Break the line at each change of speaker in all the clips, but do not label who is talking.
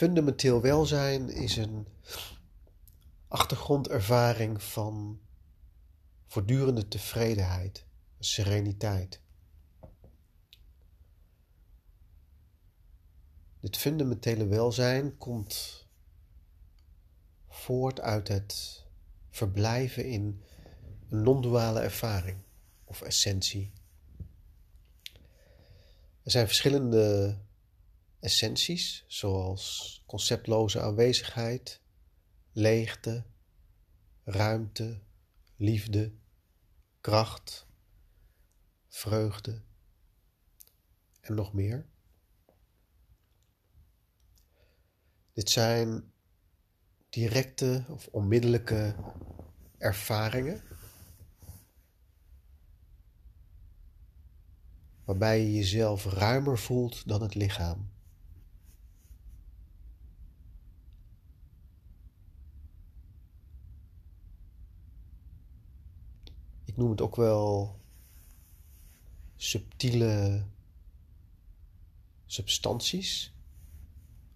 Fundamenteel welzijn is een achtergrondervaring van voortdurende tevredenheid, sereniteit. Dit fundamentele welzijn komt voort uit het verblijven in een non-duale ervaring of essentie. Er zijn verschillende essenties, zoals conceptloze aanwezigheid, leegte, ruimte, liefde, kracht, vreugde en nog meer. Dit zijn directe of onmiddellijke ervaringen waarbij je jezelf ruimer voelt dan het lichaam. Noem het ook wel subtiele substanties,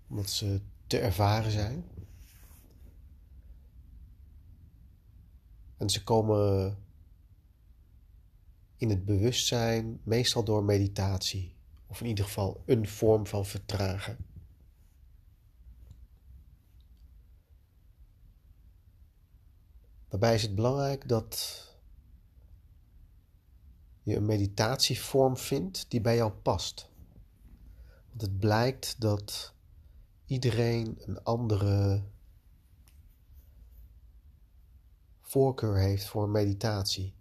omdat ze te ervaren zijn. En ze komen in het bewustzijn, meestal door meditatie, of in ieder geval een vorm van vertragen. Daarbij is het belangrijk dat je een meditatievorm vindt die bij jou past. Want het blijkt dat iedereen een andere voorkeur heeft voor meditatie.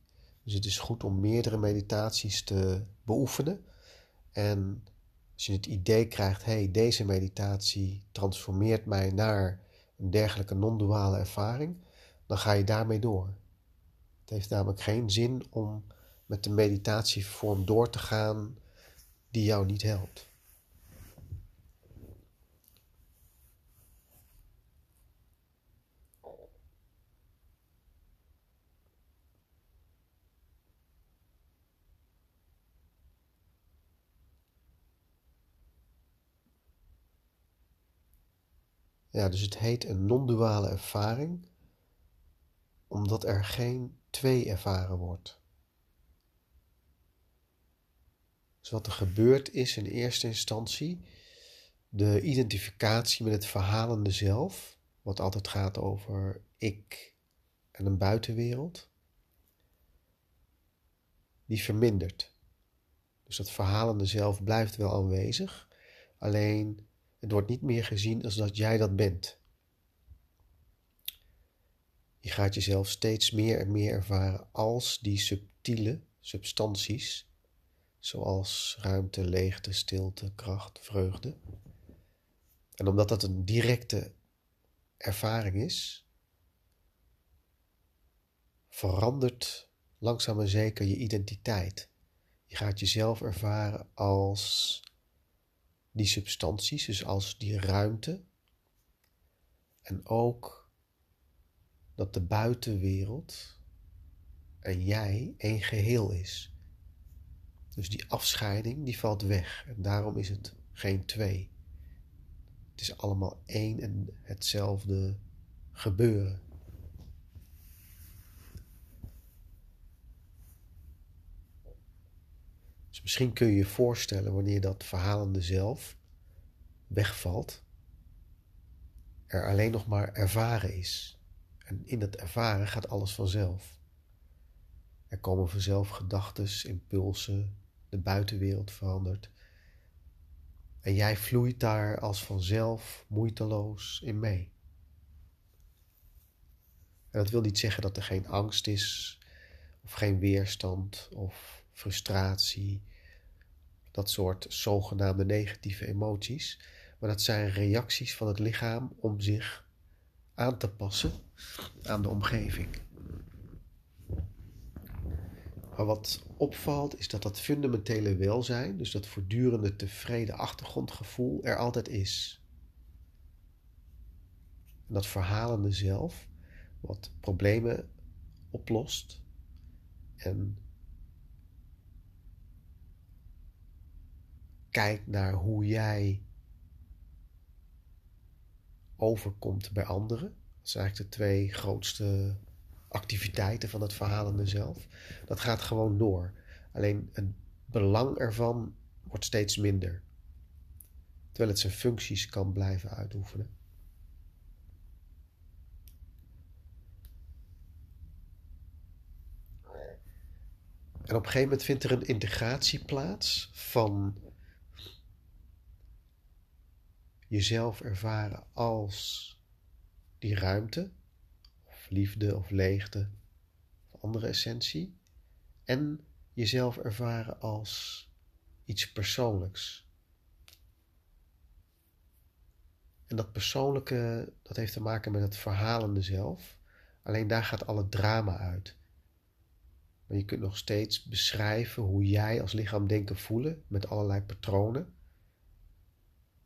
Dus het is goed om meerdere meditaties te beoefenen. En als je het idee krijgt, hey, deze meditatie transformeert mij naar een dergelijke non-duale ervaring, dan ga je daarmee door. Het heeft namelijk geen zin om met de meditatievorm door te gaan die jou niet helpt. Ja, dus het heet een non-duale ervaring, omdat er geen twee ervaren wordt. Dus wat er gebeurd is in eerste instantie, de identificatie met het verhalende zelf, wat altijd gaat over ik en een buitenwereld, die vermindert. Dus dat verhalende zelf blijft wel aanwezig, alleen het wordt niet meer gezien als dat jij dat bent. Je gaat jezelf steeds meer en meer ervaren als die subtiele substanties, zoals ruimte, leegte, stilte, kracht, vreugde. En omdat dat een directe ervaring is, verandert langzaam en zeker je identiteit. Je gaat jezelf ervaren als die substanties, dus als die ruimte. En ook dat de buitenwereld en jij één geheel is. Dus die afscheiding die valt weg en daarom is het geen twee. Het is allemaal één en hetzelfde gebeuren. Dus misschien kun je je voorstellen wanneer dat verhalende zelf wegvalt, er alleen nog maar ervaren is. En in dat ervaren gaat alles vanzelf. Er komen vanzelf gedachten, impulsen, de buitenwereld verandert. En jij vloeit daar als vanzelf moeiteloos in mee. En dat wil niet zeggen dat er geen angst is, of geen weerstand, of frustratie, dat soort zogenaamde negatieve emoties. Maar dat zijn reacties van het lichaam om zich aan te passen aan de omgeving. Maar wat opvalt is dat dat fundamentele welzijn, dus dat voortdurende tevreden achtergrondgevoel, er altijd is. Dat verhalende zelf, wat problemen oplost en kijkt naar hoe jij overkomt bij anderen. Dat zijn eigenlijk de twee grootste activiteiten van het verhalende zelf. Dat gaat gewoon door. Alleen het belang ervan wordt steeds minder. Terwijl het zijn functies kan blijven uitoefenen. En op een gegeven moment vindt er een integratie plaats van jezelf ervaren als die ruimte, liefde of leegte, of andere essentie, en jezelf ervaren als iets persoonlijks. En dat persoonlijke, dat heeft te maken met het verhalende zelf. Alleen daar gaat al het drama uit. Maar je kunt nog steeds beschrijven hoe jij als lichaam denken voelen met allerlei patronen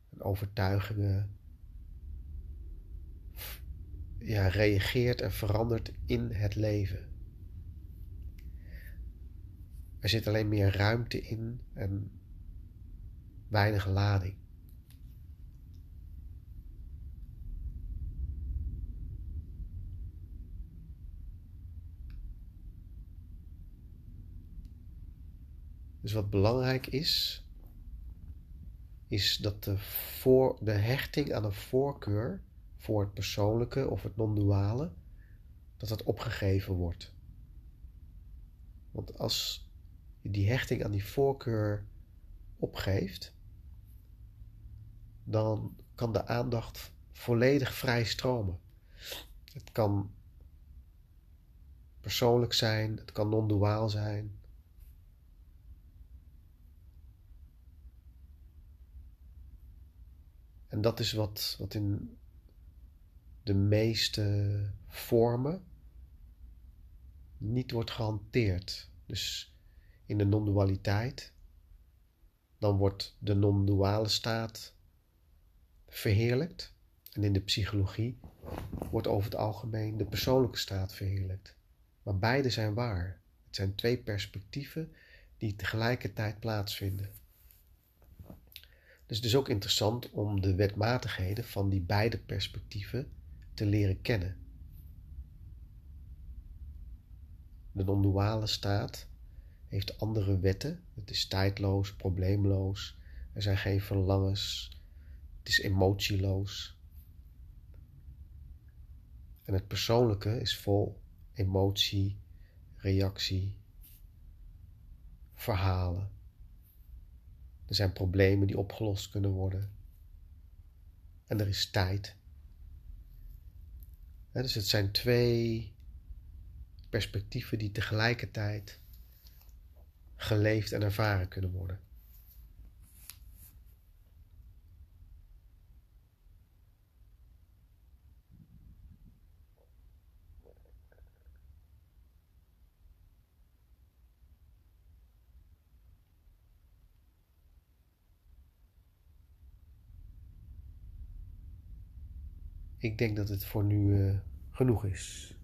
en overtuigingen ja, reageert en verandert in het leven. Er zit alleen meer ruimte in en weinig lading. Dus wat belangrijk is, is dat de, voor, de hechting aan een voorkeur voor het persoonlijke of het non-duale, dat dat opgegeven wordt. Want als je die hechting aan die voorkeur opgeeft, dan kan de aandacht volledig vrij stromen. Het kan persoonlijk zijn, het kan non-duaal zijn, En dat is wat, wat in de meeste vormen niet wordt gehanteerd. Dus in de non-dualiteit, dan wordt de non-duale staat verheerlijkt. En in de psychologie wordt over het algemeen de persoonlijke staat verheerlijkt. Maar beide zijn waar. Het zijn twee perspectieven die tegelijkertijd plaatsvinden. Dus het is ook interessant om de wetmatigheden van die beide perspectieven te leren kennen. De non-duale staat heeft andere wetten. Het is tijdloos, probleemloos. Er zijn geen verlangens. Het is emotieloos. En het persoonlijke is vol emotie, reactie, verhalen. Er zijn problemen die opgelost kunnen worden. En er is tijd. Dus het zijn twee perspectieven die tegelijkertijd geleefd en ervaren kunnen worden. Ik denk dat het voor nu uh, genoeg is.